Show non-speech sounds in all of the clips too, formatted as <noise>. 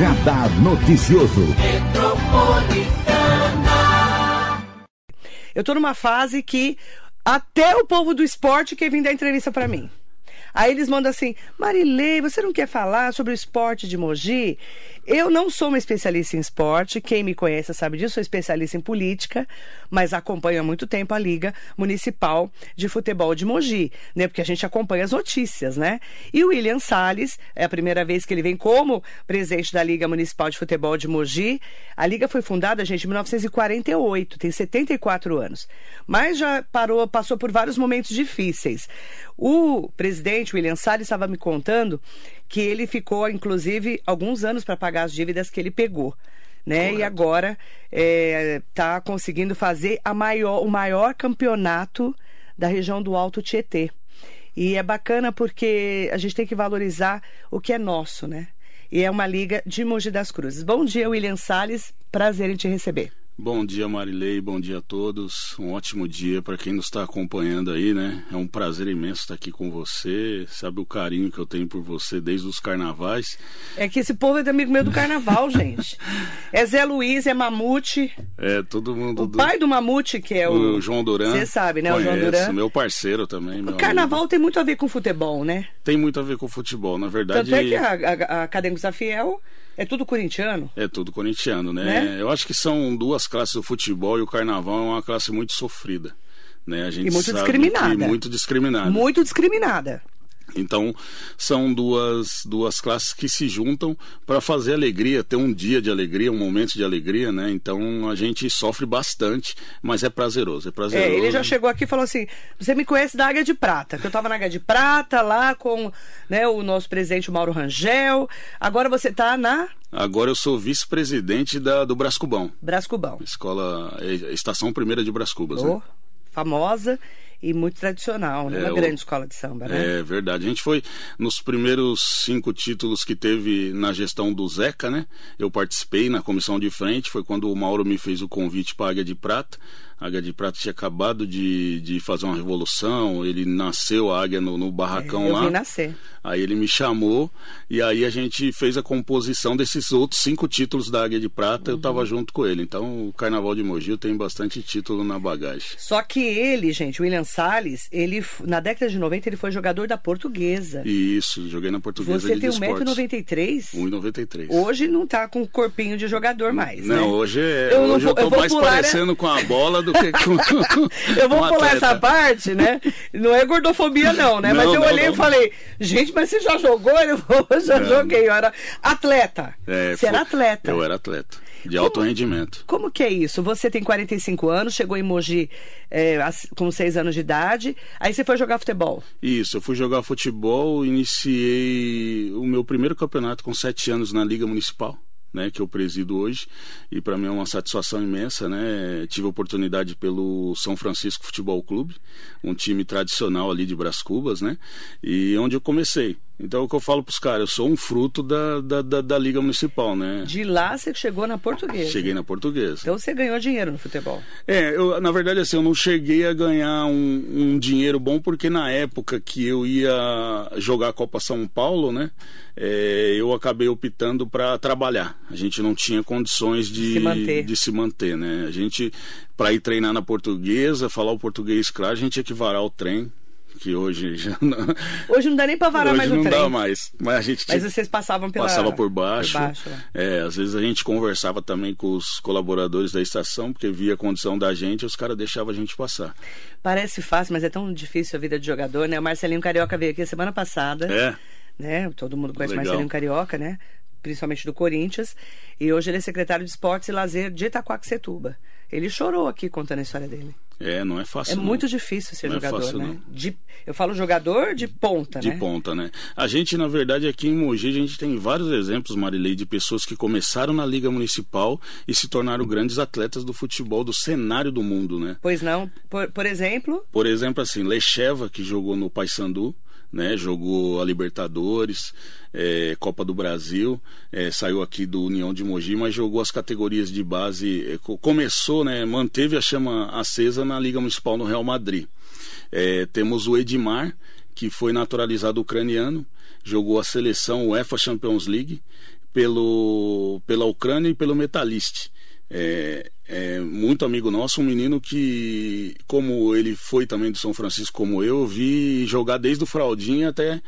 Radar Noticioso. Eu tô numa fase que até o povo do esporte quer vir dar entrevista para mim. Aí eles mandam assim: Marilei, você não quer falar sobre o esporte de Mogi? Eu não sou uma especialista em esporte, quem me conhece sabe disso, sou especialista em política, mas acompanho há muito tempo a Liga Municipal de Futebol de Mogi, né? Porque a gente acompanha as notícias, né? E o William Salles, é a primeira vez que ele vem como presidente da Liga Municipal de Futebol de Mogi. A Liga foi fundada, gente, em 1948, tem 74 anos. Mas já parou, passou por vários momentos difíceis. O presidente, William Salles, estava me contando que ele ficou, inclusive, alguns anos para pagar as dívidas que ele pegou. Né? Correto. E agora está é, conseguindo fazer a maior, o maior campeonato da região do Alto Tietê. E é bacana porque a gente tem que valorizar o que é nosso, né? E é uma liga de Mogi das Cruzes. Bom dia, William Salles. Prazer em te receber. Bom dia, Marilei. Bom dia a todos. Um ótimo dia para quem nos está acompanhando aí, né? É um prazer imenso estar aqui com você. Sabe o carinho que eu tenho por você desde os carnavais. É que esse povo é amigo meu do carnaval, <laughs> gente. É Zé Luiz, é Mamute. É, todo mundo. O do... pai do Mamute, que é o. O João Duran. Você sabe, né? Conheço, o João Duran. Meu parceiro também. Meu o carnaval amigo. tem muito a ver com futebol, né? Tem muito a ver com futebol, na verdade. Tanto é que a, a, a Acadêmicos da Fiel é tudo corintiano? É tudo corintiano, né? né? Eu acho que são duas classes do futebol e o carnaval é uma classe muito sofrida. Né? A gente e muito discriminada. muito discriminada. Muito discriminada. Então, são duas, duas classes que se juntam para fazer alegria, ter um dia de alegria, um momento de alegria, né? Então, a gente sofre bastante, mas é prazeroso, é prazeroso. É, ele já chegou aqui e falou assim, você me conhece da Águia de Prata, que eu estava na Águia de Prata, lá com né, o nosso presidente Mauro Rangel, agora você está na... Agora eu sou vice-presidente do Brascubão. Brascubão. Escola, é, Estação Primeira de Brascubas, oh, né? Famosa e muito tradicional, né? É, uma o- grande escola de samba, né? É verdade. A gente foi nos primeiros cinco títulos que teve na gestão do Zeca, né? Eu participei na comissão de frente. Foi quando o Mauro me fez o convite para a Águia de Prata. A Águia de Prata tinha acabado de, de fazer uma revolução. Ele nasceu a Águia no, no barracão eu lá. vi nascer. Aí ele me chamou e aí a gente fez a composição desses outros cinco títulos da Águia de Prata. Eu Uhum. tava junto com ele. Então o Carnaval de Mogi tem bastante título na bagagem. Só que ele, gente, o William Salles, ele, na década de 90, ele foi jogador da Portuguesa. Isso, joguei na Portuguesa Você de tem Esportes. 1,93m? 1,93. Hoje não tá com corpinho de jogador mais, Não, né? hoje, é, Eu não hoje vou- eu tô eu mais pular, né? parecendo com a bola do <laughs> que com Eu vou pular atleta. essa parte, né? Não é gordofobia, não, né? Não, Mas eu não, olhei não. e falei, gente, mas você já jogou? Ele falou, eu já Não. joguei. Eu era atleta. É, você era foi- atleta. Eu era atleta, de alto rendimento. Como que é isso? Você tem 45 anos, chegou em Mogi é, com 6 anos de idade, aí você foi jogar futebol. Isso, eu fui jogar futebol, iniciei o meu primeiro campeonato com sete anos na Liga Municipal. Né, que eu presido hoje e para mim é uma satisfação imensa, né? Tive oportunidade pelo São Francisco Futebol Clube, um time tradicional ali de Brás Cubas, né? E onde eu comecei. Então é o que eu falo pros caras, eu sou um fruto da, da, da, da Liga Municipal, né? De lá você chegou na portuguesa. Cheguei na portuguesa. Então você ganhou dinheiro no futebol. É, eu, na verdade, assim, eu não cheguei a ganhar um, um dinheiro bom, porque na época que eu ia jogar a Copa São Paulo, né, é, eu acabei optando para trabalhar. A gente não tinha condições de Se manter. de se manter, né? A gente, para ir treinar na portuguesa, falar o português claro, a gente tinha que varar o trem, que hoje já não, Hoje não dá nem pra varar hoje mais não o trem. dá mais. Mas a gente Mas vocês passavam pela... passava por baixo. Por baixo né? é, às vezes a gente conversava também com os colaboradores da estação, porque via a condição da gente, os caras deixavam a gente passar. Parece fácil, mas é tão difícil a vida de jogador, né? O Marcelinho Carioca veio aqui semana passada. É, né? Todo mundo conhece Legal. Marcelinho Carioca, né? Principalmente do Corinthians. E hoje ele é secretário de Esportes e Lazer de Itaquaquecetuba. Ele chorou aqui contando a história dele. é, não é fácil. É não. muito difícil ser Não é jogador, fácil, né? não. De, eu falo jogador de ponta, De né? ponta, né? A gente, na verdade, aqui em Mogi, a gente tem vários exemplos, Marilei, de pessoas que começaram na Liga Municipal e se tornaram grandes atletas do futebol, do cenário do mundo, né? Pois não. Por, por exemplo, Por exemplo, assim, Lecheva, que jogou no Paysandu, né? Jogou a Libertadores, eh, Copa do Brasil, eh, saiu aqui do União de Mogi, mas jogou as categorias de base. co- começou, né? Manteve a chama acesa na Liga Municipal no Real Madrid. Eh, temos o Edmar, que foi naturalizado ucraniano, jogou a seleção UEFA Champions League pelo, pela Ucrânia e pelo Metalist. É, é muito amigo nosso, um menino que, como ele foi também do São Francisco, como eu, vi jogar desde o Fraldinha até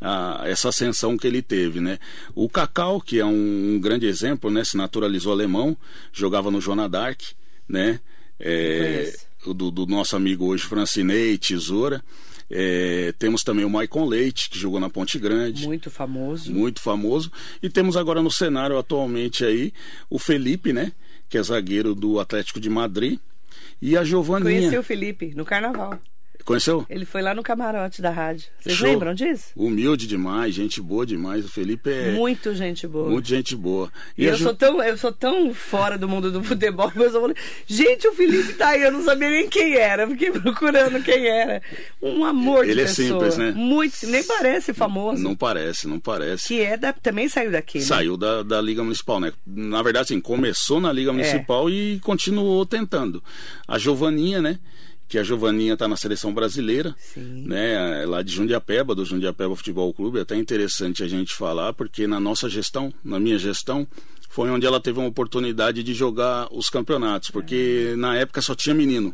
a, essa ascensão que ele teve, né? O Cacau, que é um, um, grande exemplo, né? Se naturalizou alemão, jogava no Joana Dark, né? É, do, do, nosso amigo hoje Francinei, Tesoura. É, temos também o Maicon Leite, que jogou na Ponte Grande. Muito famoso. Muito famoso. E temos agora no cenário atualmente aí o Felipe, né? Que é zagueiro do Atlético de Madrid. E a Giovaninha. Conheci o Felipe no carnaval. Conheceu? Ele foi lá no camarote da rádio. Vocês Show. lembram disso? Humilde demais, gente boa demais. O Felipe é. Muito gente boa. Muito gente boa. E, e eu, sou tão, eu sou tão fora do mundo do futebol, <laughs> mas eu falei, gente, o Felipe tá aí, eu não sabia nem quem era. Fiquei procurando quem era. Um amor de Ele pessoa. é simples, né? Muito, nem parece famoso. Não, não parece, não parece. Que é da, também saiu daqui, né? Saiu da, da Liga Municipal, né? Na verdade, assim, começou na Liga é. Municipal é. e continuou tentando. A Giovaninha, né? Que a Giovaninha está na seleção brasileira, Sim. né, lá de Jundiapeba, do Jundiapeba Futebol Clube. É até interessante a gente falar, porque na nossa gestão, na minha gestão, foi onde ela teve uma oportunidade de jogar os campeonatos, porque é. na época só tinha menino.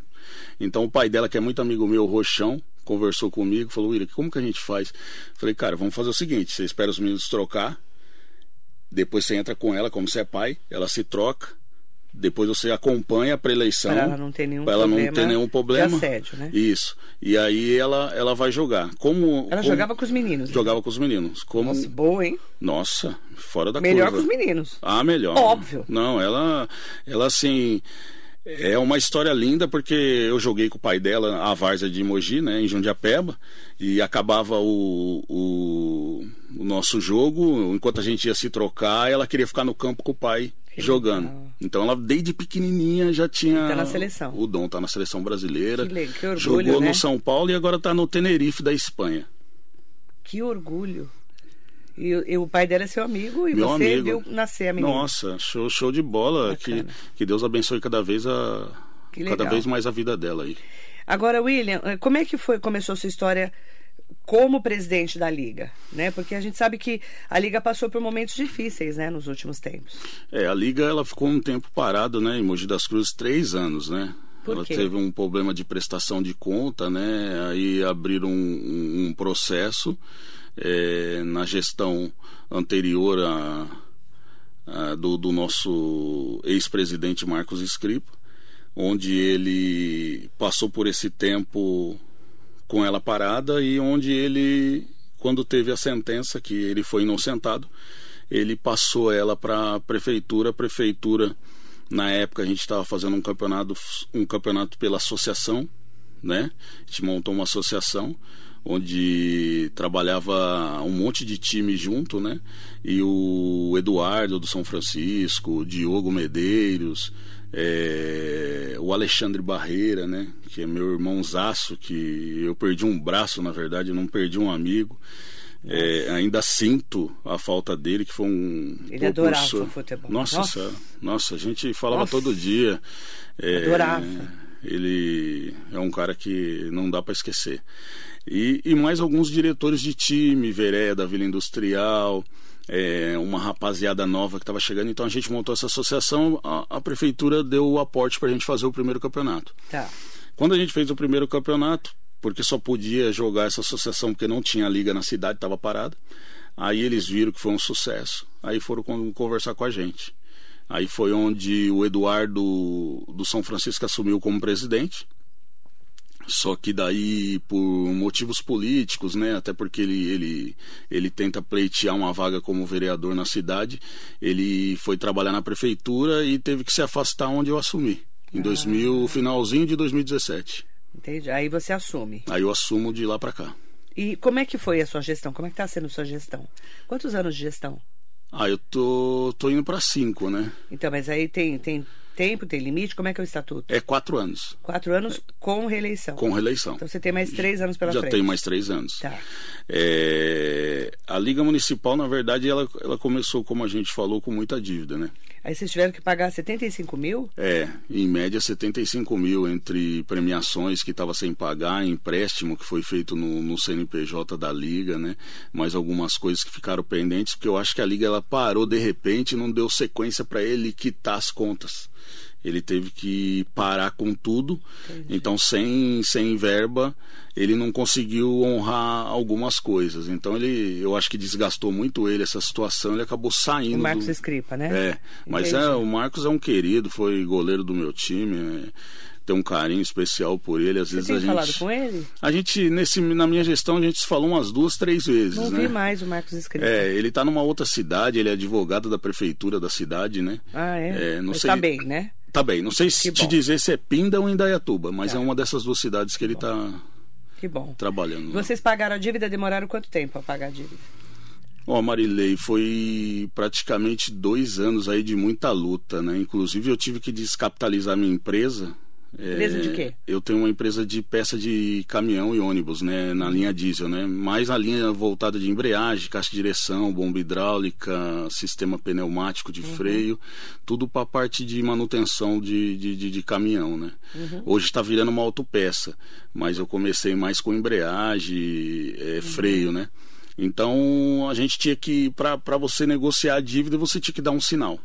Então o pai dela, que é muito amigo meu, Rochão, conversou comigo, falou: William, como que a gente faz? Falei, cara, vamos fazer o seguinte: você espera os meninos trocar, depois você entra com ela, como você é pai, ela se troca depois você acompanha a preleição. Para ela não ter nenhum, ela problema, não ter nenhum problema. De assédio, né? Isso. E aí ela, ela vai jogar. Como, ela como... jogava com os meninos. Jogava né? com os meninos. Como... Nossa, boa, hein? Nossa, fora da melhor. Melhor com os meninos. Ah, melhor. Óbvio. Não, ela, ela assim. É uma história linda porque eu joguei com o pai dela, a Várzea de Mogi, né, em Jundiapeba, e acabava o, o, o, nosso jogo, enquanto a gente ia se trocar, ela queria ficar no campo com o pai jogando. Legal. Então ela desde pequenininha já tinha tá na seleção. o dom, tá na seleção brasileira. Que, legal, que orgulho, Jogou né? no São Paulo e agora tá no Tenerife da Espanha. Que orgulho. E, e, o pai dela é seu amigo e Meu você amigo. viu nascer a menina. Nossa, show, show de bola. Que, que Deus abençoe cada vez a cada vez mais a vida dela aí. Agora, William, eh, como é que foi começou a sua história como presidente da liga, né? Porque a gente sabe que a liga passou por momentos difíceis, né, nos últimos tempos. É, a liga ela ficou um tempo parada, né, em Mogi das Cruzes, três anos, né? Ela teve um problema de prestação de conta, né? Aí abriram um, um processo é, na gestão anterior a, a do, do, nosso ex-presidente Marcos Scripa, onde ele passou por esse tempo com ela parada e onde ele, quando teve a sentença que ele foi inocentado, ele passou ela para a prefeitura, a prefeitura na época a gente estava fazendo um campeonato, um campeonato pela associação, né? A gente montou uma associação onde trabalhava um monte de time junto, né? E o Eduardo do São Francisco, o Diogo Medeiros, é, o Alexandre Barreira, né? Que é meu irmãozaço, que eu perdi um braço, na verdade, não perdi um amigo. É, ainda sinto a falta dele, que foi um. Ele adorava o futebol. Nossa, nossa, nossa, a gente falava nossa. todo dia. É, adorava. Ele é um cara que não dá para esquecer. E, e mais alguns diretores de time, Vereda, Vila Industrial, é, uma rapaziada nova que estava chegando. Então a gente montou essa associação, a, a prefeitura deu o aporte para a gente fazer o primeiro campeonato. Tá. Quando a gente fez o primeiro campeonato, porque só podia jogar essa associação porque não tinha liga na cidade, estava parada. Aí eles viram que foi um sucesso. Aí foram conversar com a gente. Aí foi onde o Eduardo do São Francisco assumiu como presidente. Só que daí, por motivos políticos, né, até porque ele, ele, ele tenta pleitear uma vaga como vereador na cidade, ele foi trabalhar na prefeitura e teve que se afastar onde eu assumi. Em 2000, Ah. finalzinho de 2017. Entendi. Aí você assume. Aí eu assumo de lá para cá. E como é que foi a sua gestão? Como é que está sendo a sua gestão? Quantos anos de gestão? Ah, eu tô, tô indo para cinco, né? Então, mas aí tem, tem tempo, tem limite? Como é que é o estatuto? É quatro anos. Quatro anos Com reeleição. Com reeleição. Então você tem mais três anos pela Já frente. tenho mais três anos. Tá. É, a Liga Municipal, na verdade, ela, ela começou, como a gente falou, com muita dívida, né? Aí vocês tiveram que pagar 75 mil? É, em média 75 mil entre premiações que estava sem pagar, empréstimo que foi feito no, no, CNPJ da Liga, né? Mais algumas coisas que ficaram pendentes, porque eu acho que a Liga ela parou de repente e não deu sequência para ele quitar as contas ele teve que parar com tudo. Entendi. Então, sem, sem verba, ele não conseguiu honrar algumas coisas. Então, ele, eu acho que desgastou muito ele essa situação. Ele acabou saindo. O Marcos do... Escripa, né? É, mas é, o Marcos é um querido, foi goleiro do meu time. É tem um carinho especial por ele. Às Você vezes tem a gente. falado com ele? A gente, nesse, na minha gestão, a gente se falou umas duas, três vezes. Não né? vi mais o Marcos Escripa. É, ele está numa outra cidade, ele é advogado da prefeitura da cidade, né? Ah, é? é não Mas sei... tá bem, né? Tá bem, não sei se te dizer se é Pinda ou Indaiatuba, mas Tá. é uma dessas duas cidades que ele está Que bom. trabalhando. Vocês pagaram a dívida, demoraram quanto tempo a pagar a dívida? Ó, Marilei, foi praticamente dois anos aí de muita luta, né? Inclusive eu tive que descapitalizar minha empresa. Empresa de quê? Eu tenho uma empresa de peça de caminhão e ônibus, né? Na linha diesel, né? Mais a linha voltada de embreagem, caixa de direção, bomba hidráulica, sistema pneumático de freio, tudo para a parte de manutenção de, de, de, de caminhão, né? Hoje está virando uma autopeça, mas eu comecei mais com embreagem, é, freio, né? Então a gente tinha que, para você negociar a dívida, você tinha que dar um sinal.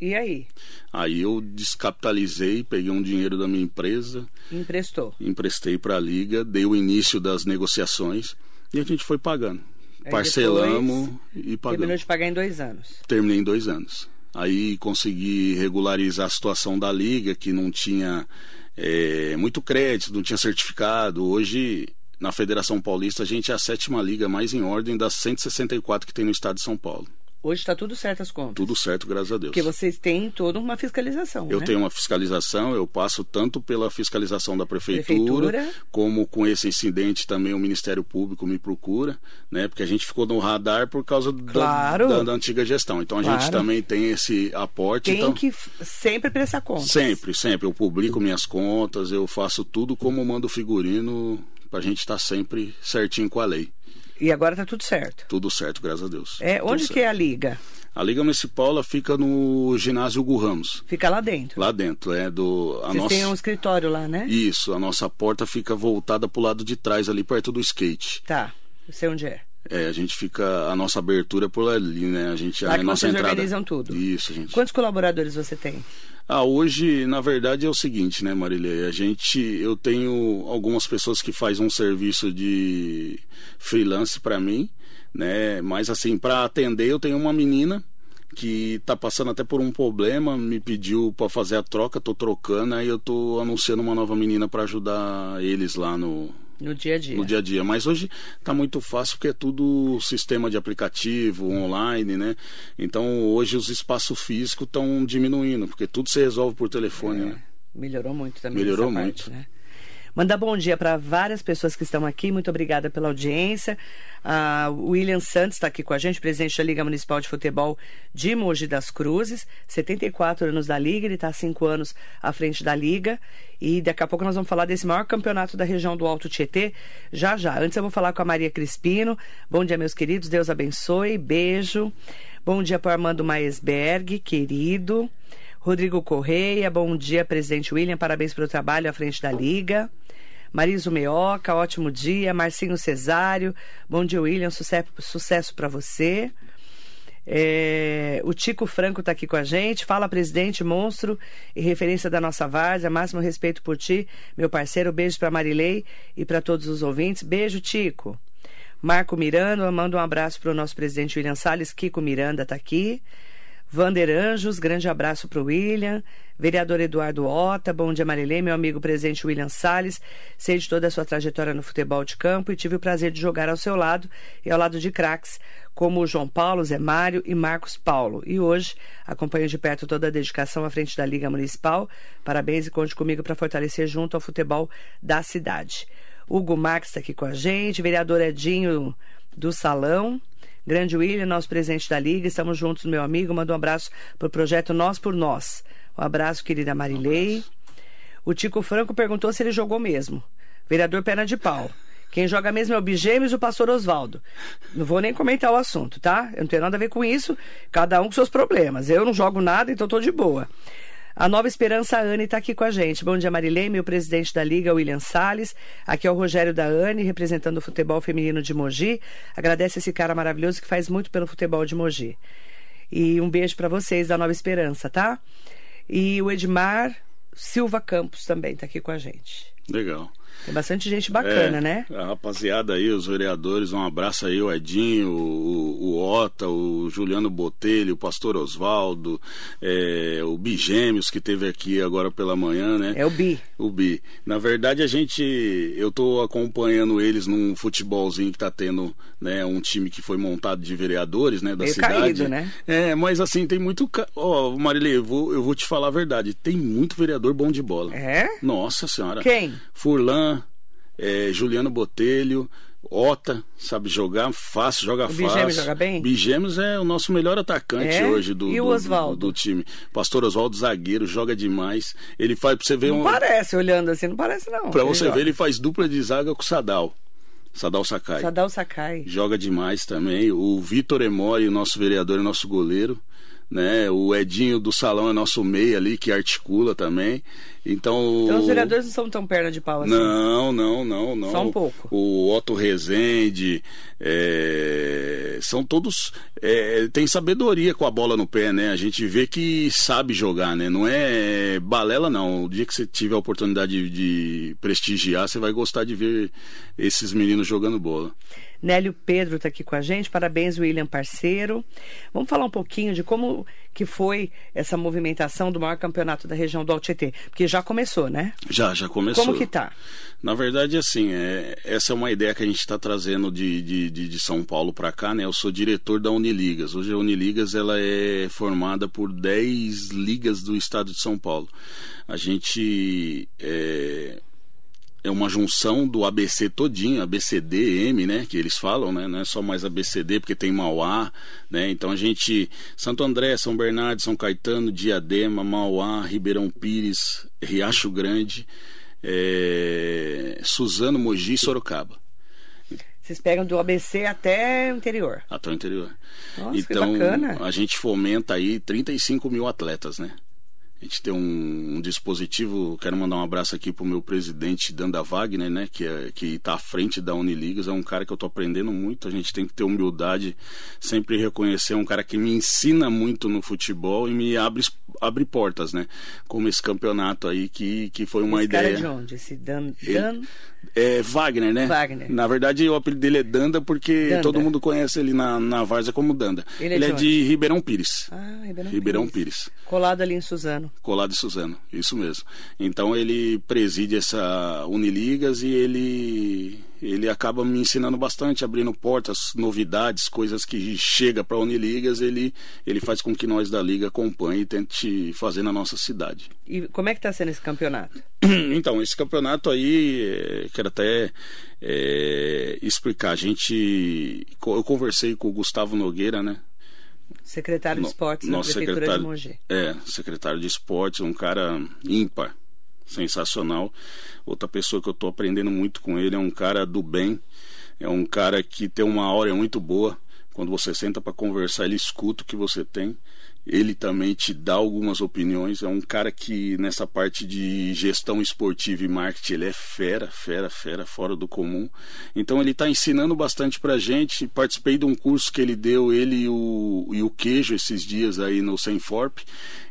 E aí? Aí eu descapitalizei, peguei um dinheiro da minha empresa, Emprestou. emprestei para a liga, dei o início das negociações e a gente foi pagando. Aí Parcelamos e Terminou pagamos. de pagar em dois anos. Terminei em dois anos. Aí consegui regularizar a situação da liga, que não tinha é, muito crédito, não tinha certificado. Hoje, na Federação Paulista, a gente é a sétima liga mais em ordem das 164 que tem no estado de São Paulo. Hoje está tudo certo as contas. Tudo certo, graças a Deus. Porque vocês têm toda uma fiscalização. Eu né? tenho uma fiscalização, eu passo tanto pela fiscalização da prefeitura, Prefeitura. como com esse incidente também o Ministério Público me procura, né? Porque a gente ficou no radar por causa da- Claro. da, da antiga gestão. Então a gente Claro. também tem esse aporte. Tem então, que sempre prestar conta. Sempre, sempre. Eu publico minhas contas, eu faço tudo como mando o figurino, pra gente estar sempre certinho com a lei. E agora tá tudo certo. Tudo certo, graças a Deus. É, Tudo onde certo. que é a liga? A Liga Municipal ela fica no ginásio Hugo Ramos, Fica lá dentro. lá dentro. É do. A Vocês nossa... têm um escritório lá, né? Isso, a nossa porta fica voltada pro lado de trás, ali perto do skate. Tá. Eu sei onde é. É, a gente fica. A nossa abertura é por ali, né? A gente Lá a que nossa vocês entrada. organizam tudo. Isso, gente. Quantos colaboradores você tem? Ah, hoje, na verdade, é o seguinte, né, Marilei? A gente. Eu tenho algumas pessoas que fazem um serviço de freelance para mim, né? Mas assim, para atender, eu tenho uma menina que tá passando até por um problema, me pediu para fazer a troca, tô trocando, aí eu tô anunciando uma nova menina para ajudar eles lá no, No dia a dia. no dia a dia. Mas hoje tá muito fácil porque é tudo sistema de aplicativo, online, né? Então hoje os espaços físicos estão diminuindo, porque tudo se resolve por telefone, né? Melhorou muito também. Melhorou muito. Parte, né? Mandar bom dia para várias pessoas que estão aqui. Muito obrigada pela audiência. O William Santos está aqui com a gente, presidente da Liga Municipal de Futebol de Mogi das Cruzes. 74 anos da Liga, ele está há 5 anos à frente da Liga. E daqui a pouco nós vamos falar desse maior campeonato da região do Alto Tietê. Já, já. Antes eu vou falar com a Maria Crispino. Bom dia, meus queridos. Deus abençoe. Beijo. Bom dia para o Armando Maesberg, querido. Rodrigo Correia, bom dia, presidente William, parabéns pelo trabalho à frente da Liga. Mariso Meoca, ótimo dia. Marcinho Cesário, bom dia, William, sucesso, sucesso para você. É, o Tico Franco está aqui com a gente. Fala, presidente, monstro e referência da nossa várzea. Máximo respeito por ti, meu parceiro. Beijo para Marilei e para todos os ouvintes. Beijo, Tico. Marco Miranda, manda um abraço para o nosso presidente William Salles. Kiko Miranda está aqui. Vander Anjos, grande abraço para o William. Vereador Eduardo Ota, bom dia Marilei, meu amigo presidente William Salles. Sei de toda a sua trajetória no futebol de campo e tive o prazer de jogar ao seu lado e ao lado de craques como João Paulo, Zé Mário e Marcos Paulo. E hoje acompanho de perto toda a dedicação à frente da Liga Municipal. Parabéns e conte comigo para fortalecer junto ao futebol da cidade. Hugo Marques está aqui com a gente, vereador Edinho do Salão. Grande William, nosso presidente da Liga, estamos juntos, meu amigo. Manda um abraço para o projeto Nós por Nós. Um abraço, querida Marilei. O Tico Franco perguntou se ele jogou mesmo. Vereador Perna de Pau. Quem joga mesmo é o Bigêmeos e o pastor Oswaldo. Não vou nem comentar o assunto, tá? Eu não tenho nada a ver com isso. Cada um com seus problemas. Eu não jogo nada, então tô de boa. A Nova Esperança, a Anne, está aqui com a gente. Bom dia, Marilei, meu presidente da Liga, William Salles. Aqui é o Rogério da Anne, representando o futebol feminino de Mogi. Agradece esse cara maravilhoso que faz muito pelo futebol de Mogi. E um beijo para vocês da Nova Esperança, tá? E o Edmar Silva Campos também está aqui com a gente. Legal. Tem bastante gente bacana, é, né? A rapaziada aí, os vereadores, um abraço aí, o Edinho, o, o Ota, o Juliano Botelho, o Pastor Oswaldo, é, o Bigêmeos que teve aqui agora pela manhã, né? É o Bi. O Bi. Na verdade, a gente, eu tô acompanhando eles num futebolzinho que tá tendo, né, um time que foi montado de vereadores, né, da Meio cidade. caído, né? É, mas assim, tem muito, ó, oh, Marilê, eu vou, eu vou te falar a verdade, tem muito vereador bom de bola. É? Nossa senhora. Quem? Furlan, é, Juliano Botelho, Ota, sabe jogar fácil, joga o fácil. Bigêmeos joga bem? Bigêmeos é o nosso melhor atacante É? hoje do, E o do- do, do time. Pastor Oswaldo, zagueiro, joga demais. Ele faz, pra você ver Não um. parece, olhando assim, não parece não. Pra Ele você joga. ver, ele faz dupla de zaga com o Sadal. Sadal Sakai. Sadal Sakai. Joga demais também. O Vitor Emori, nosso vereador, é nosso goleiro. Né? O Edinho do salão é nosso meia ali, que articula também. Então, Então os vereadores não são tão perna de pau assim. não, não, não, não. Só um pouco. O Otto Rezende, é, são todos. é, tem sabedoria com a bola no pé, né? A gente vê que sabe jogar, né? Não é balela, não. O dia que você tiver a oportunidade de, de prestigiar, você vai gostar de ver esses meninos jogando bola. Nélio Pedro está aqui com a gente. Parabéns, William, parceiro. Vamos falar um pouquinho de como que foi essa movimentação do maior campeonato da região do Altetê. Porque já começou, né? Já, já começou. Como que tá? Na verdade, assim, é, essa é uma ideia que a gente está trazendo de, de, de, de São Paulo para cá, né? Eu sou diretor da Uniligas. Hoje a Uniligas ela é formada por 10 ligas do estado de São Paulo. A gente é, é uma junção do ABC todinho, ABCD, M, né, que eles falam, né, não é só mais ABCD, porque tem Mauá, né, então a gente, Santo André, São Bernardo, São Caetano, Diadema, Mauá, Ribeirão Pires, Riacho Grande, é, Suzano, Mogi e Sorocaba, Vocês pegam do ABC até o interior. até o interior. Nossa, que então, bacana. a gente fomenta aí 35 mil atletas, né? A gente tem um, um dispositivo, quero mandar um abraço aqui pro meu presidente Danda Wagner, né, que é, que tá à frente da Uniligas, é um cara que eu tô aprendendo muito, a gente tem que ter humildade, sempre reconhecer, é um cara que me ensina muito no futebol e me abre, abre portas, né, como esse campeonato aí que, que foi uma Esse cara ideia... é de onde? Esse Dan... Ele- Dan... É Wagner, né? Wagner. Na verdade, o apelido dele é Danda porque Danda. todo mundo conhece ele na, na Várzea como Danda. Ele é Ele de é de Ribeirão Pires. Ah, Ribeirão, Ribeirão Pires. Pires. Colado ali em Suzano. Colado de Suzano, isso mesmo. Então ele preside essa Uniligas e ele ele acaba me ensinando bastante, abrindo portas, novidades, coisas que chega para a Uniligas, ele ele faz com que nós da liga acompanhe e tente fazer na nossa cidade. E como é que tá sendo esse campeonato? <clears throat> Então, esse campeonato aí, é, quero até é, explicar. A gente. Eu conversei com o Gustavo Nogueira, né? Secretário de No- Esportes da nosso Prefeitura secretário, de Mogi. É, secretário de esportes, um cara ímpar, sensacional. Outra pessoa que eu tô aprendendo muito com ele é um cara do bem, é um cara que tem uma aura muito boa. Quando você senta para conversar, ele escuta o que você tem. Ele também te dá algumas opiniões. É um cara que nessa parte de gestão esportiva e marketing ele é fera, fera, fera, fora do comum. Então ele está ensinando bastante pra gente. Participei de um curso que ele deu, ele e o, e o Queijo esses dias aí no Senforp.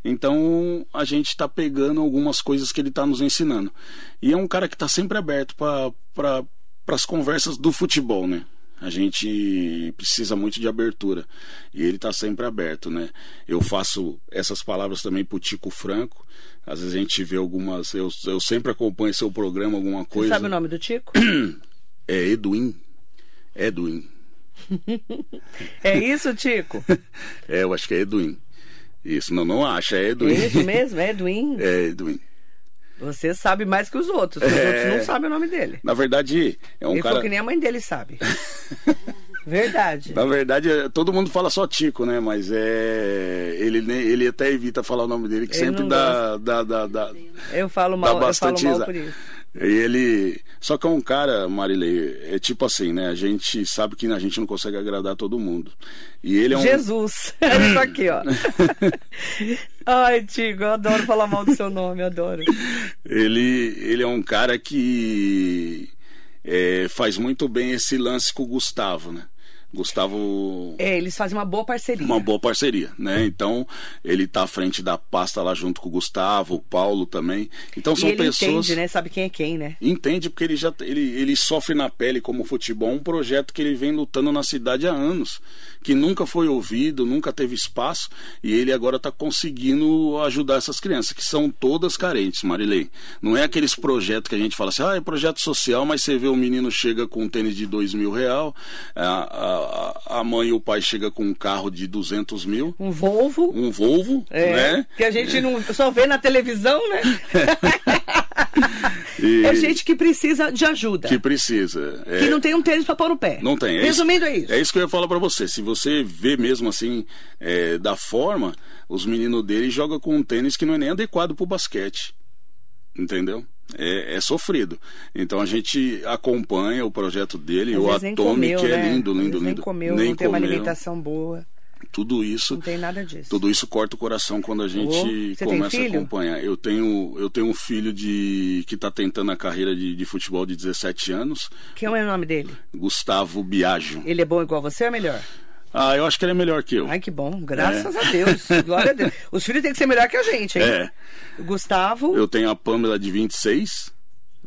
Então a gente está pegando algumas coisas que ele está nos ensinando. E é um cara que está sempre aberto para as conversas do futebol, né? A gente precisa muito de abertura e ele está sempre aberto, né? Eu faço essas palavras também pro Tico Franco. Às vezes a gente vê algumas. Eu, eu sempre acompanho seu programa, alguma Você coisa. sabe o nome do Tico? <clears throat> É Edwin. Edwin. <laughs> é isso, Tico? <laughs> É, eu acho que é Edwin. Isso, não, não acha, é É Edwin. isso mesmo? É <laughs> Edwin? É Edwin. Você sabe mais que os outros. Os É. outros não sabem o nome dele. Na verdade, é um Ele cara. falou que nem a mãe dele sabe. <laughs> Verdade. Na verdade, é- todo mundo fala só Tico, né? Mas é. Ele, ele até evita falar o nome dele, que Ele sempre dá, dá, dá, dá, Eu falo dá mal, eu falo bastante mal por isso. E ele. Só que é um cara, Marilei, é tipo assim, né? A gente sabe que a gente não consegue agradar todo mundo. E ele é um. Jesus. <laughs> Ele tá aqui, ó. <laughs> Ai, Tigo, eu adoro falar mal do seu nome, adoro. Ele, ele é um cara que é, faz muito bem esse lance com o Gustavo, né? Gustavo É, eles fazem uma boa parceria. uma boa parceria, né? Então, ele tá à frente da pasta lá junto com o Gustavo, o Paulo também. Então e são ele pessoas entende, né? Sabe quem é quem, né? Entende porque ele já ele, ele sofre na pele como futebol um projeto que ele vem lutando na cidade há anos, que nunca foi ouvido, nunca teve espaço e ele agora está conseguindo ajudar essas crianças que são todas carentes, Marilei. Não é aqueles projetos que a gente fala assim, ah, é projeto social, mas você vê o menino chega com um tênis de dois mil real, a, a, a mãe e o pai chega com um carro de 200 mil, Um Volvo. um Volvo, É, né? Que a gente não só vê na televisão, né? <laughs> E- É gente que precisa de ajuda. que precisa. É, Que não tem um tênis pra pôr no pé. Não tem. É Resumindo, é isso. É isso que eu ia falar pra você. Se você vê mesmo assim, é, da forma, os meninos dele jogam com um tênis que não é nem adequado pro basquete. Entendeu? É, é sofrido. Então a gente acompanha o projeto dele, Às o Atomic, comeu, é né? lindo, lindo, lindo. Nem comeu, Nem não tem uma comeu. alimentação boa. Tudo isso. Não tem nada disso. Tudo isso corta o coração quando a gente Oh, começa a acompanhar. Eu tenho, eu tenho um filho de que está tentando a carreira de, de futebol de 17 anos, Quem é o nome dele? Gustavo Biagio. Ele é bom igual você ou é melhor? Ah, eu acho que ele é melhor que eu. Ai, que bom. Graças a Deus. Glória a Deus. Os filhos têm que ser melhor que a gente, hein? É. O Gustavo. Eu tenho a Pamela de 26,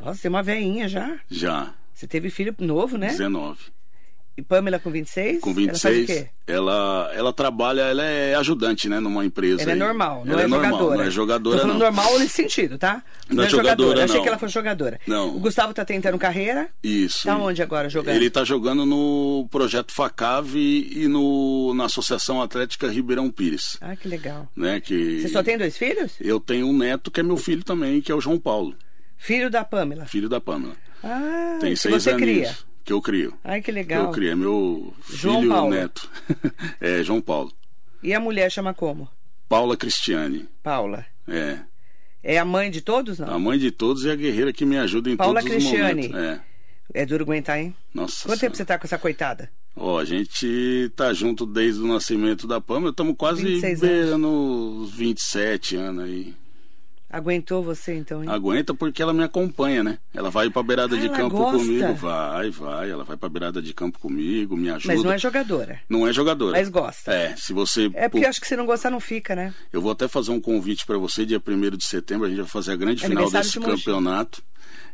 Nossa, tem uma veinha já. já, Você teve filho novo, né? 19. E Pamela com 26? Com Ela faz o 26, quê? ela, ela trabalha, ela é ajudante, né, numa empresa. Ela é aí. normal, não ela é, normal, jogadora. Não é jogadora, não. normal nesse sentido, tá? Não é jogadora, Eu achei não. que ela fosse jogadora. Não. O Gustavo tá tentando carreira. Isso. Tá onde agora jogando? Ele tá jogando no Projeto Facave e no, na Associação Atlética Ribeirão Pires. Ah, que legal. Né, que Você só tem dois filhos? Eu tenho um neto que é meu filho também, que é o João Paulo, Filho da Pamela. filho da Pamela. Ah, Tem seis você aninhos. cria. Que eu crio. Ai, que Que legal. eu crio. É meu João filho Paulo. neto. <laughs> é, João Paulo. E a mulher chama como? Paula Cristiane. Paula. É. É a mãe de todos, não? A mãe de todos é a guerreira que me ajuda em Paula todos Cristiane. os momentos. É. É duro aguentar, hein? Nossa Quanto tempo Senhora. você tá com essa coitada? Ó, a gente tá junto desde o nascimento da Pamela. Estamos quase 26 beirando os 27 anos aí. Aguentou você, então, hein? Aguenta porque ela me acompanha, né? Ela vai pra beirada Ah, de campo gosta? comigo. Vai, vai. Ela vai pra beirada de campo comigo, me ajuda. Mas não é jogadora. Não é jogadora. Mas gosta. É, se você. É porque acho que se não gostar, não fica, né? Eu vou até fazer um convite para você, dia 1 de setembro, a gente vai fazer a grande final Aniversário desse de campeonato.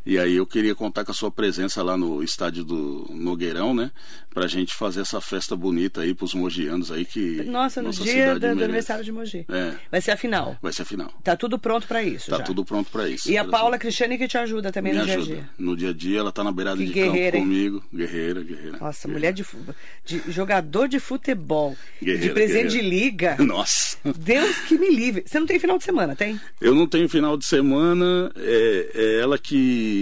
E aí eu queria contar com a sua presença lá no estádio do Nogueirão, né? Pra gente fazer essa festa bonita aí pros mogianos aí que. Nossa, no dia cidade do, aniversário de Mogi. É. Vai ser a final. Vai ser a final. Tá tudo pronto pra isso Tá já. tudo pronto para isso. E a. Paula Cristiane que te ajuda também me no dia a ajuda. dia. No dia a dia ela tá na beirada Que de guerreira, campo comigo. Guerreira, guerreira. Nossa, guerreira. mulher de, de jogador de futebol, de Guerreira, presidente de liga. <laughs> Nossa. Deus que me livre. Você não tem final de semana, tem? Eu não tenho final de semana, é, é ela que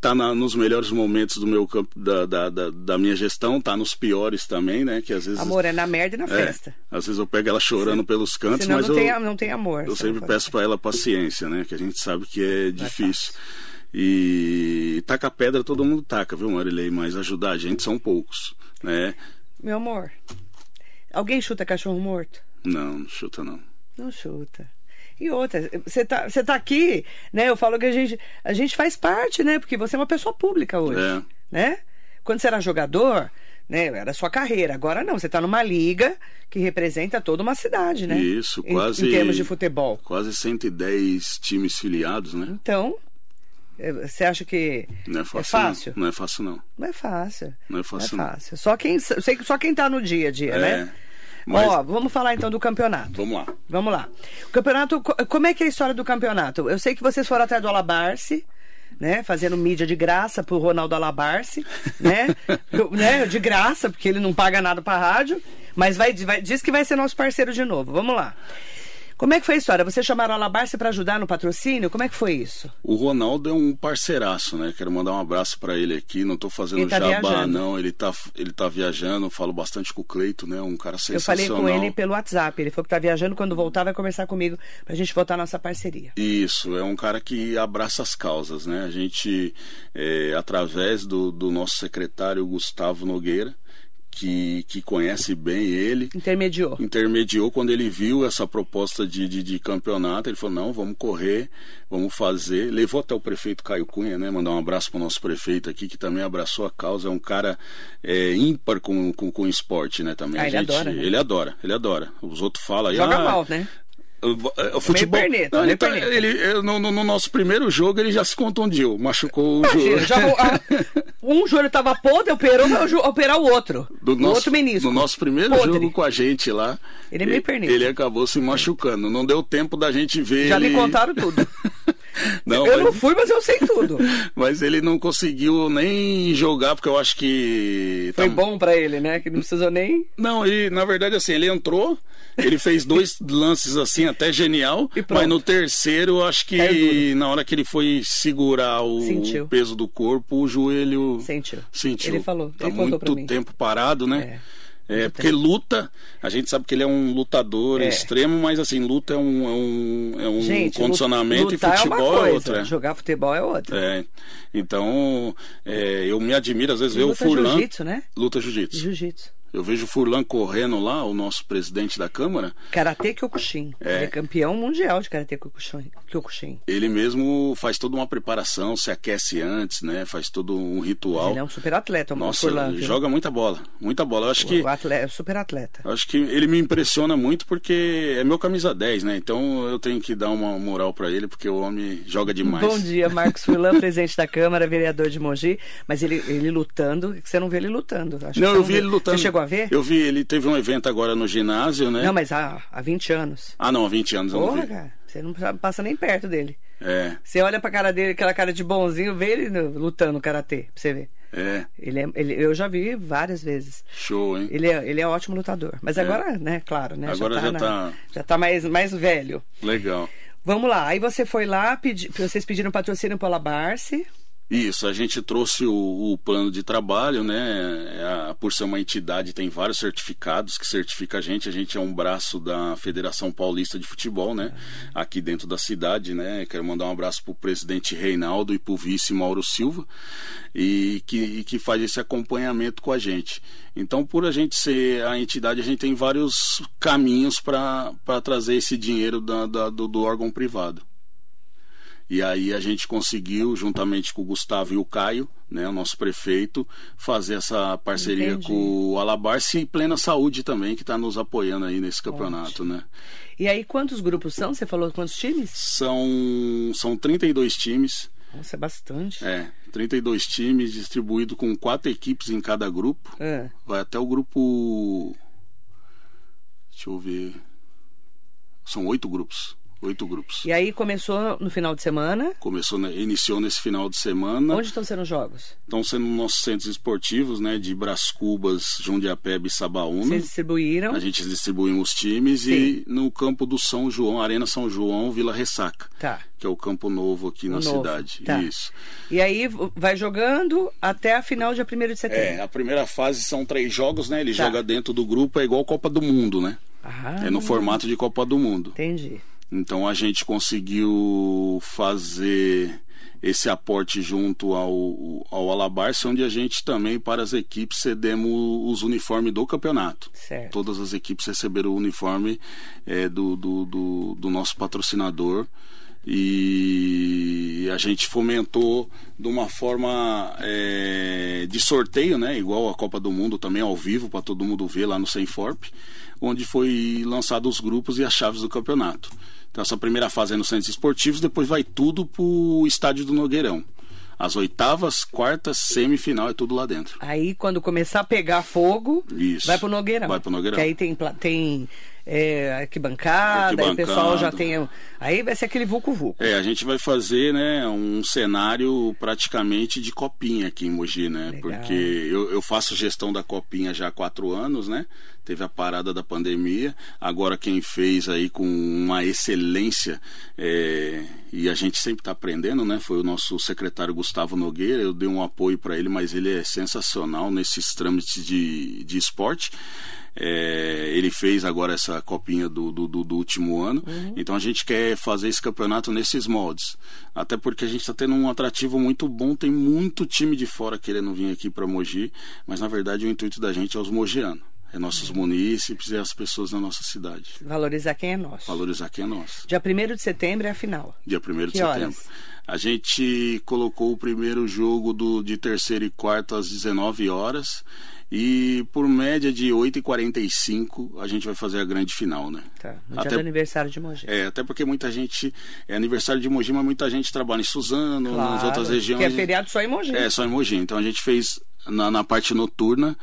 tá na- nos melhores momentos do meu campo, da, da, da, da minha gestão, tá nos piores também, né? Que às vezes. Amor, é na merda e na é, festa. às vezes eu pego ela chorando pelos cantos, Senão mas não, eu, tem, não tem amor. eu sempre peço para ela paciência, né? Que a gente sabe que é difícil. E taca pedra todo mundo taca, viu, Marilei? Mas ajudar a gente são poucos, né? Meu amor, alguém chuta cachorro morto? Não, não chuta não. Não chuta. E outra, você tá, você tá aqui, né? Eu falo que a gente, a gente faz parte, né? Porque você é uma pessoa pública hoje, É. né? Quando você era jogador, né? Era sua carreira. Agora não, você tá numa liga que representa toda uma cidade, né? Isso, Em- quase. Em, termos de futebol. Quase 110 times filiados, né? Então, é, você acha que Não é é fácil. fácil? Não. não é fácil, não. Não é fácil. Não é fácil, não. fácil. Só quem, só quem tá no dia a dia, É, né? Mas- Ó, vamos falar então do campeonato. Vamos lá. Vamos lá. O campeonato, co- como é que é a história do campeonato? Eu sei que vocês foram atrás do Alabarce, né? Fazendo mídia de graça pro Ronaldo Alabarce, <laughs> né? Né? De graça, porque ele não paga nada pra rádio. Mas vai, vai- diz que vai ser nosso parceiro de novo. Vamos lá. Como é que foi a história? Vocês chamaram a Alabarce para ajudar no patrocínio? Como é que foi isso? O Ronaldo é um parceiraço, né? Quero mandar um abraço para ele aqui. Não tô fazendo tá jabá, viajando. não. Ele tá, ele tá viajando. Falo bastante com o Cleito, né? Um cara Eu falei sensacional. com ele pelo WhatsApp. Ele falou que tá viajando. Quando voltar, vai conversar comigo pra gente voltar a nossa parceria. Isso, é um cara que abraça as causas, né? A gente, é, através do, do nosso secretário Gustavo Nogueira, que, que conhece bem ele, Intermediou. intermediou quando ele viu essa proposta de, de, de campeonato. Ele falou: não, vamos correr, vamos fazer. Levou até o prefeito Caio Cunha, né? Mandar um abraço para o nosso prefeito aqui, que também abraçou a causa. É um cara é, ímpar com, com, com o esporte, né? Também. Ah, ele adora, né? Ele adora, ele adora. Os outros falam aí. Joga ah, mal, né? o, o futebol. perneta, Não, ele tá- ele- no, no- no nosso primeiro jogo ele já se contundiu, machucou o Imagina, jogo. já, ah, <laughs> um joelho tava podre, operou, vai operar o outro. Do o nosso, outro menisco. No nosso primeiro Podre. jogo com a gente lá. Ele é meio. Ele acabou se machucando. Não deu tempo da gente ver Já ele. me contaram tudo. <laughs> não, eu mas, não fui, mas eu sei tudo. <laughs> mas ele não conseguiu nem jogar, porque eu acho que. Foi tá- bom pra ele, né? Que não precisou nem. Não, e na verdade assim, ele entrou, ele fez dois <laughs> lances assim até genial, E mas no terceiro eu acho que na hora que ele foi segurar o, Sentiu. peso do corpo, o joelho Sentiu. sentiu. Ele falou, Tá ele muito tempo parado, né? É. É, porque luta, a gente sabe que ele é um lutador É. extremo, mas assim, luta é um, é um, é um Gente, condicionamento e futebol é uma é, coisa, outra. Jogar futebol é outra. É. Então, é, eu me admiro, às vezes, E ver o luta Furlan. jiu-jitsu, né? Luta jiu-jitsu. Jiu-jitsu. Eu vejo o Furlan correndo lá, o nosso presidente da Câmara. Karatê Kyokushin. É. Ele é campeão mundial de Karatê Kyokushin. Ele mesmo faz toda uma preparação, se aquece antes, né? Faz todo um ritual. Ele é um super atleta, o Nossa, Furlan. viu? joga muita bola, muita bola. Eu acho que O atleta, é super atleta. acho que ele me impressiona muito porque é meu camisa 10, né? Então eu tenho que dar uma moral pra ele porque o homem joga demais. Bom dia, Marcos Furlan, presidente da Câmara, vereador de Mogi. Mas ele, ele lutando, você não vê ele lutando. Acho que Não, eu vi vê. ele lutando. Você chegou a ver? Eu vi, ele teve um evento agora no ginásio, né? Não, mas há, há 20 anos. Ah, não, há 20 anos eu não Porra, vi. cara, você não passa nem perto dele. É, Você olha pra cara dele, aquela cara de bonzinho, vê ele no- lutando karatê, pra você ver. é, Ele é, ele, eu já vi várias vezes. show, hein? Ele é, ele é ótimo lutador. Mas agora, né, claro, né? Agora já tá- Já tá mais, mais velho. Legal. Vamos lá. Aí você foi lá, pedi, vocês pediram patrocínio para Alabarce. Isso, a gente trouxe o, o plano de trabalho, né? A- por ser uma entidade, tem vários certificados que certifica a gente. A gente é um braço da Federação Paulista de Futebol, né? Aqui dentro da cidade, né? Quero mandar um abraço pro presidente Reinaldo e pro vice Mauro Silva, e que, e que faz esse acompanhamento com a gente. Então, por a gente ser a entidade, a gente tem vários caminhos para trazer esse dinheiro da- da- do- do órgão privado. E aí a gente conseguiu, juntamente com o Gustavo e o Caio, né, o nosso prefeito, fazer essa parceria Entendi. com o Alabarce e Plena Saúde também, que está nos apoiando aí nesse campeonato, né? E aí, quantos grupos são? Você falou quantos times? São, são 32 times, Nossa, é bastante. é, 32 times distribuídos com quatro equipes em cada grupo. É. Vai até o grupo. Deixa eu ver. São oito grupos. Oito grupos. E aí começou no final de semana. Começou, né, iniciou nesse final de semana. Onde estão sendo os jogos? Estão sendo nossos centros esportivos, né? De Bras Cubas, Jundiapeba e Sabaúna. Vocês distribuíram? A gente distribuímos os times e no campo do São João, Arena São João, Vila Ressaca, Tá. que é o campo novo aqui na O novo, cidade. tá. Isso. E aí vai jogando até a final dia 1 de É, setembro. a primeira fase são três jogos, né? Ele Tá. joga dentro do grupo, é igual Copa do Mundo, né? Ah, É no formato de Copa do Mundo. Entendi. Então a gente conseguiu fazer esse aporte junto ao, ao Alabarce, onde a gente também, para as equipes, cedemos os uniformes do campeonato. Certo. Todas as equipes receberam o uniforme eh, do, do, do, do nosso patrocinador e a gente fomentou de uma forma eh, de sorteio, né? Igual a Copa do Mundo também ao vivo para todo mundo ver lá no Senforp, onde foi lançado os grupos e as chaves do campeonato. Então essa primeira fase é nos centros esportivos, depois vai tudo pro estádio do Nogueirão. As oitavas, quartas, semifinal é tudo lá dentro. Aí quando começar a pegar fogo, Isso. vai pro Nogueirão. Vai pro Nogueirão. Que aí tem, tem é, arquibancada, aí o pessoal já tem. Aí vai ser aquele vulco-vulco. É, a gente vai fazer, né, um cenário praticamente de copinha aqui em Mogi, né? Legal. Porque eu, eu faço gestão da copinha já há quatro anos, né? Teve a parada da pandemia. Agora quem fez aí com uma excelência é, e a gente sempre está aprendendo, né? Foi o nosso secretário Gustavo Nogueira. Eu dei um apoio para ele, mas ele é sensacional nesses trâmites de, de esporte. É, ele fez agora essa copinha do, do, do último ano. Uhum. Então a gente quer fazer esse campeonato nesses moldes. Até porque a gente está tendo um atrativo muito bom. Tem muito time de fora querendo vir aqui para Mogi. Mas na verdade o intuito da gente é os mogianos. É nossos uhum. munícipes e as pessoas da nossa cidade. Valorizar quem é nosso. Valorizar quem é nosso. Dia 1 de setembro é a final. Dia 1 de que setembro. Horas? A gente colocou o primeiro jogo do, de terceiro e quarto às 19 horas. E por média de 8h45 a gente vai fazer a grande final, né? Tá, no até, dia do aniversário de Mogi. É, até porque muita gente. É aniversário de Mogi, mas muita gente trabalha em Suzano, claro, nas outras regiões. Que é feriado só em Mogi. É, só em Mogi. Então a gente fez na, na parte noturna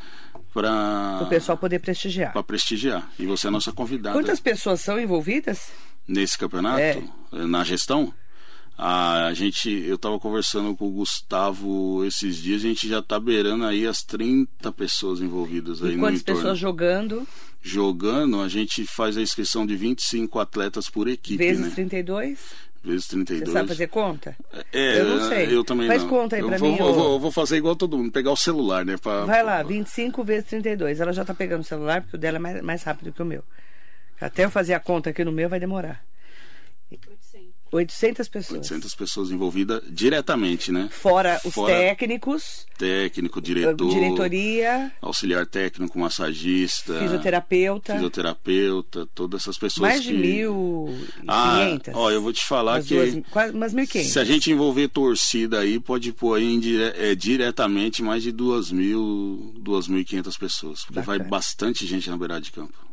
para o pessoal poder prestigiar. Para prestigiar. E você é a nossa convidada. Quantas pessoas são envolvidas nesse campeonato? É. Na gestão? A gente, eu estava conversando com o Gustavo esses dias, a gente já está beirando aí as 30 pessoas envolvidas aí e no quantas pessoas jogando? Jogando, a gente faz a inscrição de 25 atletas por equipe, Vezes né? 32? Vezes 32. Você sabe fazer conta? É, eu não sei. Eu também Faz não. conta aí eu pra vou, mim. Vou, vou, vou, fazer igual todo mundo, pegar o celular, né? Pra... Vai lá, 25 vezes 32. Ela já tá pegando o celular, porque o dela é mais, mais rápido que o meu. Até eu fazer a conta aqui no meu vai demorar. 800 pessoas. 800 pessoas envolvidas diretamente, né? Fora os Fora técnicos. Técnico, diretor. Diretoria. Auxiliar técnico, massagista. Fisioterapeuta. Fisioterapeuta, todas essas pessoas Mais que... de mil ah, ó, eu vou te falar umas que... Duas, quase umas 1.500. Se a gente envolver torcida aí, pode pôr aí indire... é, diretamente mais de 2 mil, 2.500 pessoas. Porque Bacana. vai bastante gente na beirada de campo.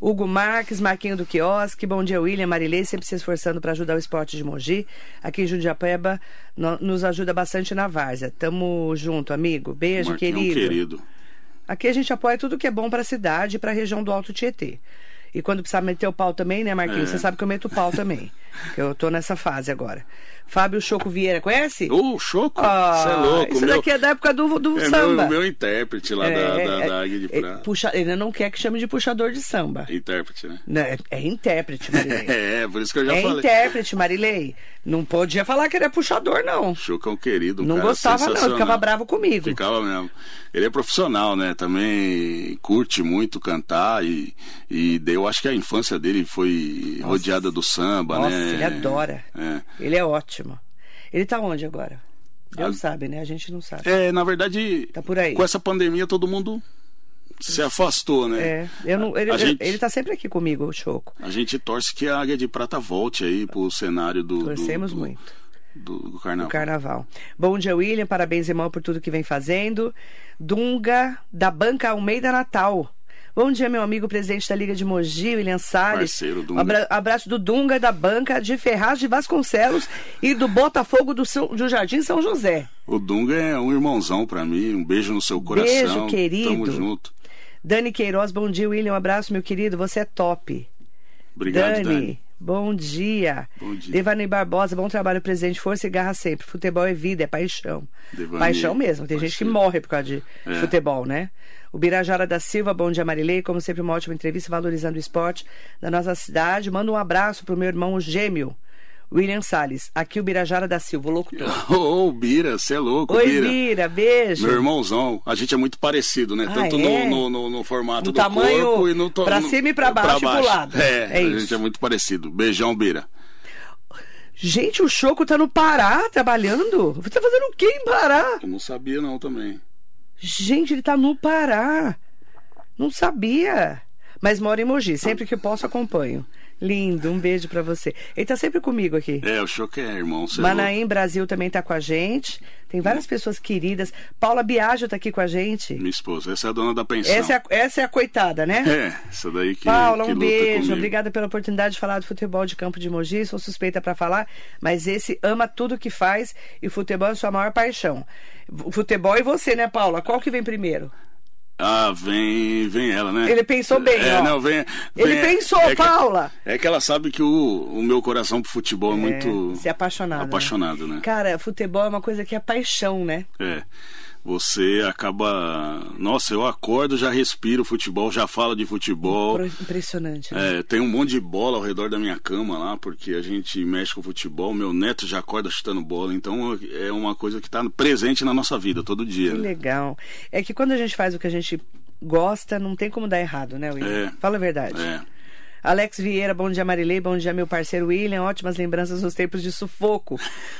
Hugo Marques, Marquinho do Quiosque, bom dia William, Marilei, sempre se esforçando para ajudar o esporte de Mogi. Aqui em Jundiapeba, no, nos ajuda bastante na várzea. Tamo junto, amigo. Beijo, Marquinho querido. querido. Aqui a gente apoia tudo que é bom para a cidade e para a região do Alto Tietê. E quando precisar meter o pau também, né, Marquinhos? É. Você sabe que eu meto o pau também. Que eu tô nessa fase agora. Fábio Choco Vieira, conhece? Ô, oh, Choco? Você ah, é louco. Isso meu... daqui é da época do, do é samba. Meu, meu intérprete lá é, da, da, da Águia de Prata. Puxa, ele não quer que chame de puxador de samba. Intérprete, né? Não, é, é intérprete, Marilei. <laughs> é, por isso que eu já é falei. É intérprete, Marilei. Não podia falar que ele é puxador, não. Choco é um querido, um Não gostava, não. Ficava bravo comigo. Ficava mesmo. Ele é profissional, né? Também curte muito cantar e, e eu acho que a infância dele foi Nossa. rodeada do samba, Nossa, né? Ele adora. É. Ele é ótimo. Ele tá onde agora? Deus ah, sabe, né? A gente não sabe. É, na verdade, tá por aí. com essa pandemia todo mundo se afastou, né? É, não, ele, gente, ele tá sempre aqui comigo, o Choco. A gente torce que a Águia de Prata volte aí pro cenário do. Torcemos do, do, muito. Do, do, carnaval. do carnaval. Bom dia, William. Parabéns, irmão, por tudo que vem fazendo. Dunga, da Banca Almeida Natal. Bom dia, meu amigo presidente da Liga de Mogi, William Salles. Parceiro, Dunga. Abra abraço do Dunga, da banca de Ferraz de Vasconcelos e do Botafogo do, São, do Jardim São José. O Dunga é um irmãozão para mim. Um beijo no seu coração. Beijo, querido. Tamo junto. Dani Queiroz, bom dia, William. Um abraço, meu querido. Você é top. Obrigado, Dani. Dani. Bom dia. Bom dia. Devani Barbosa, bom trabalho, presidente. Força e garra sempre. Futebol é vida, é paixão. Devani, paixão mesmo. Tem gente que morre por causa de É. futebol, né? O Birajara da Silva, bom dia, Marilei. Como sempre, uma ótima entrevista valorizando o esporte da nossa cidade. Manda um abraço pro meu irmão gêmeo, William Salles. Aqui o Birajara da Silva, o locutor. <laughs> Ô, ô, Bira, você é louco, Oi, Bira. Bira, beijo. Meu irmãozão, a gente é muito parecido, né? Ah, Tanto é? no, no, no, formato No do tamanho corpo e no to- pra cima e pra baixo e pro lado. É, É a isso. gente é muito parecido. Beijão, Bira. Gente, o Choco tá no Pará trabalhando. Você tá fazendo o que em Pará? Eu não sabia não também. Gente, ele tá no Pará. Não sabia. Mas mora em Mogi. Sempre que posso, acompanho. Lindo, um beijo pra você. Ele tá sempre comigo aqui. É, o Choque é irmão. É Manaim Brasil também tá com a gente. Tem várias pessoas queridas. Paula Biagio tá aqui com a gente. Minha esposa, essa é a dona da pensão. Essa é a, essa é a coitada, né? É, essa daí que, Paula, que um beijo. comigo. Obrigada pela oportunidade de falar do futebol de campo de Mogi. Sou suspeita pra falar, mas esse ama tudo que faz e o futebol é sua maior paixão. O futebol e você, né, Paula? Qual que vem primeiro? Ah, vem, vem ela, né? Ele pensou bem, é, ó. Não, vem, Ele vem- pensou, é que- Paula. é que ela sabe que o, o meu coração pro futebol é, muito Se apaixonado. né? apaixonado, né? Cara, futebol é uma coisa que é paixão, né? É. Você acaba. Nossa, eu acordo, já respiro futebol, já falo de futebol. Impressionante. né? É, tem um monte de bola ao redor da minha cama lá, porque a gente mexe com futebol. Meu neto já acorda chutando bola, então é uma coisa que está presente na nossa vida todo dia. Que né? legal. É que quando a gente faz o que a gente gosta, não tem como dar errado, né, William? É. Fala a verdade. É. Alex Vieira, bom dia Marilei, bom dia meu parceiro William, ótimas lembranças dos tempos de sufoco,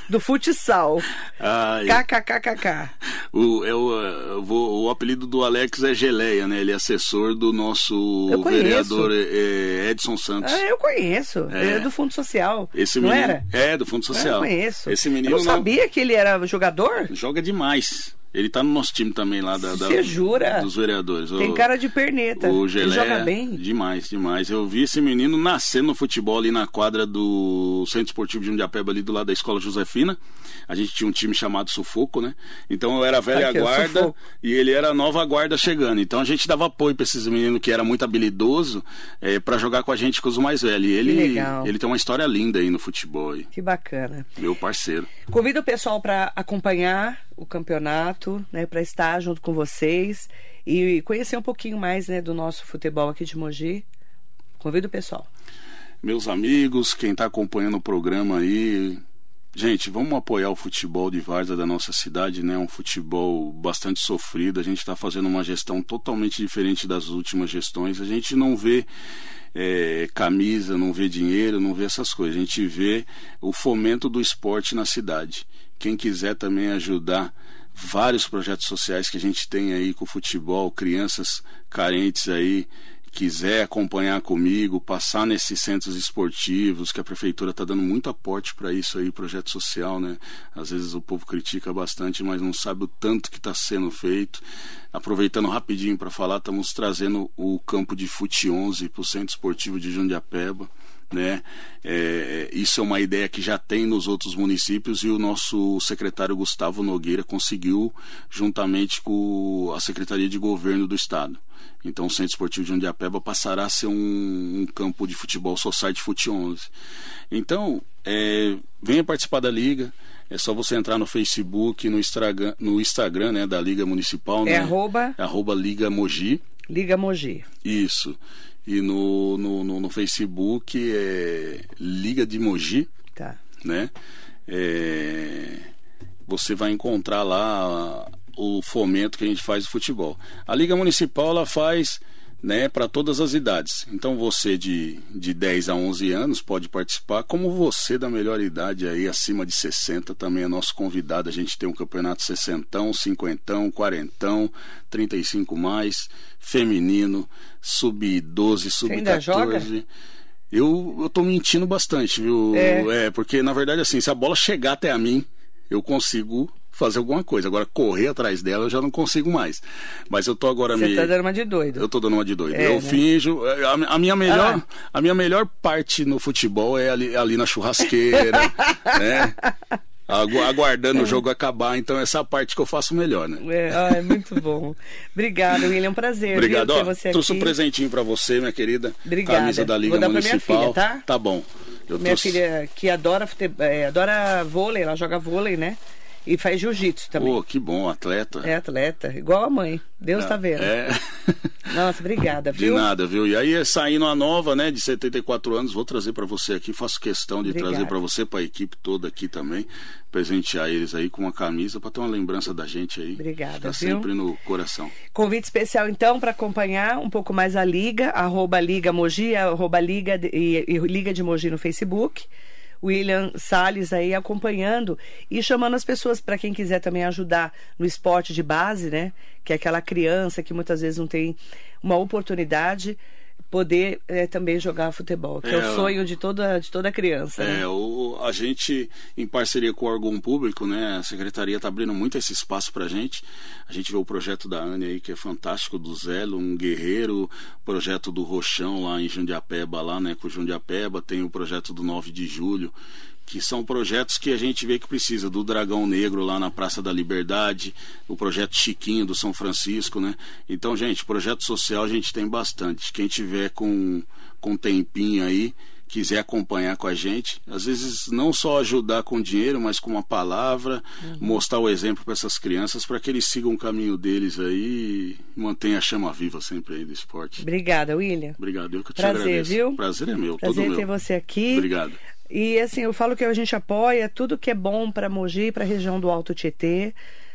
do futsal. Ai, KKKKK. o, é o, eu vou- o apelido do Alex é Geleia, né? Ele é assessor do nosso vereador é, Edson Santos. Ah, eu conheço, É. ele é do Fundo Social, Esse não menino, era? É, do Fundo Ah, Social. Eu conheço. Esse menino eu não não- sabia que ele era jogador? joga demais. Ele tá no nosso time também lá da, da- Você jura? dos vereadores. Tem O- cara de perneta. O ele Geleia, joga bem. Demais, demais. Eu vi esse menino nascer no futebol ali na quadra do Centro Esportivo de Jundiapeba, ali do lado da Escola Josefina. A gente tinha um time chamado Sufoco, né? Então eu era velha Aqui, ó, guarda e ele era nova guarda chegando. Então a gente dava apoio pra esses meninos que era muito habilidoso é, para jogar com a gente com os mais velhos. E ele, legal. ele tem uma história linda aí no futebol. Aí. Que bacana. Meu parceiro. Convido o pessoal para acompanhar o campeonato, né, para estar junto com vocês e conhecer um pouquinho mais, né, do nosso futebol aqui de Mogi. Convido o pessoal. meus amigos, quem está acompanhando o programa aí. Gente, vamos apoiar o futebol de Várzea da nossa cidade, né? Um futebol bastante sofrido. A gente está fazendo uma gestão totalmente diferente das últimas gestões. A gente não vê é, camisa, não vê dinheiro, não vê essas coisas. A gente vê o fomento do esporte na cidade. Quem quiser também ajudar vários projetos sociais que a gente tem aí com futebol, crianças carentes aí, quiser acompanhar comigo, passar nesses centros esportivos, que a prefeitura está dando muito aporte para isso aí, projeto social, né? Às vezes o povo critica bastante, mas não sabe o tanto que está sendo feito. Aproveitando rapidinho para falar, estamos trazendo o campo de Fute 11 para o Centro Esportivo de Jundiapeba né? É, isso é uma ideia que já tem nos outros municípios e o nosso secretário Gustavo Nogueira conseguiu juntamente com a Secretaria de Governo do Estado. Então o Centro Esportivo de Jundiapeba passará a ser um, um campo de futebol Society Fute 11. Então, é, venha participar da liga. É só você entrar no Facebook, no Instagram, no Instagram né, da Liga Municipal. É né? arroba É arroba Liga Mogi. Liga Mogi. Isso. E no, no, no, no Facebook é Liga de Mogi, Tá. né? É, você vai encontrar lá o fomento que a gente faz de futebol. A Liga Municipal ela faz né, para todas as idades. Então você de, de 10 a 11 anos pode participar, como você da melhor idade aí, acima de 60, também é nosso convidado. A gente tem um campeonato 60, 50, 40, 35 mais, feminino, sub-12, ainda joga? sub-14. Eu, eu tô mentindo bastante, viu? É. porque na verdade, assim, se a bola chegar até a mim, eu consigo fazer alguma coisa. Agora, correr atrás dela eu já não consigo mais. Mas eu tô agora Você me. tá dando uma de doido. Eu tô dando uma de doido. É, eu né? finjo. A, a minha melhor, Ah. a minha melhor parte no futebol é ali, ali na churrasqueira, <laughs> né? Agu- Aguardando o jogo acabar, então essa é a parte que eu faço melhor, né? É, ah, é muito bom. Obrigada, William. É um prazer. Obrigado, viu, ó. você Trouxe um aqui. presentinho pra você, minha querida. Obrigada. Camisa da Liga Vou dar pra minha Municipal. filha, tá? Tá bom. Eu Minha trouxe- filha que adora, fute... é, adora vôlei, ela joga vôlei, né? E faz jiu-jitsu também. Pô, que bom, atleta. É atleta, igual a mãe. Deus tá vendo. É. <laughs> Nossa, obrigada, De viu? nada, viu? E aí, saindo a nova, né, de 74 anos, vou trazer pra você aqui. Faço questão de Obrigada. trazer pra você, pra equipe toda aqui também. Presentear eles aí com uma camisa pra ter uma lembrança da gente aí. Obrigada, Tá sempre no coração. Convite especial, então, para acompanhar um pouco mais a Liga, arroba Liga Mogi, arroba Liga de, e, e Liga de Mogi no Facebook. William Salles aí acompanhando e chamando as pessoas para quem quiser também ajudar no esporte de base, né? Que é aquela criança que muitas vezes não tem uma oportunidade poder eh, também jogar futebol, que é, É, o sonho de toda de toda criança. né? É, o, a gente, em parceria com o órgão público, né, a secretaria está abrindo muito esse espaço para a gente. A gente vê o projeto da Anne aí, que é fantástico, do Zelo, um guerreiro, projeto do Rochão lá em Jundiapeba, lá, né, com o Jundiapeba, tem o projeto do 9 de julho, que são projetos que a gente vê que precisa do Dragão Negro lá na Praça da Liberdade, o projeto Chiquinho do São Francisco, né? Então, gente, projeto social a gente tem bastante. Quem tiver com com tempinho aí, quiser acompanhar com a gente, às vezes não só ajudar com dinheiro, mas com uma palavra, uhum. mostrar o exemplo para essas crianças para que eles sigam o caminho deles aí e mantenham a chama viva sempre aí do esporte. Obrigada, William. Obrigado, eu que te Prazer, agradeço. Viu? Prazer é meu, Prazer todo ter meu. você aqui. Obrigado. E assim, eu falo que a gente apoia tudo que é bom para Mogi, para a região do Alto Tietê.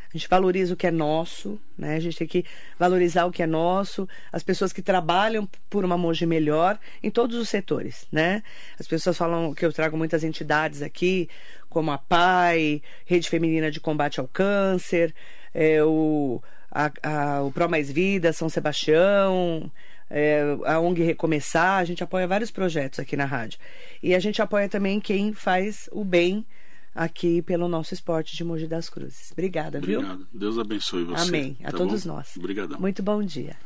A gente valoriza o que é nosso, né? A gente tem que valorizar o que é nosso, as pessoas que trabalham por uma Mogi melhor em todos os setores, né? As pessoas falam que eu trago muitas entidades aqui, como a PAI, Rede Feminina de Combate ao Câncer, é, o, a, a, o Pro Mais Vida, São Sebastião, é, a ONG Recomeçar, a gente apoia vários projetos aqui na rádio. E a gente apoia também quem faz o bem aqui pelo nosso esporte de Mogi das Cruzes. Obrigada, Obrigado. viu? Deus abençoe você. Amém. A tá todos bom? nós. Obrigadão. Muito bom dia.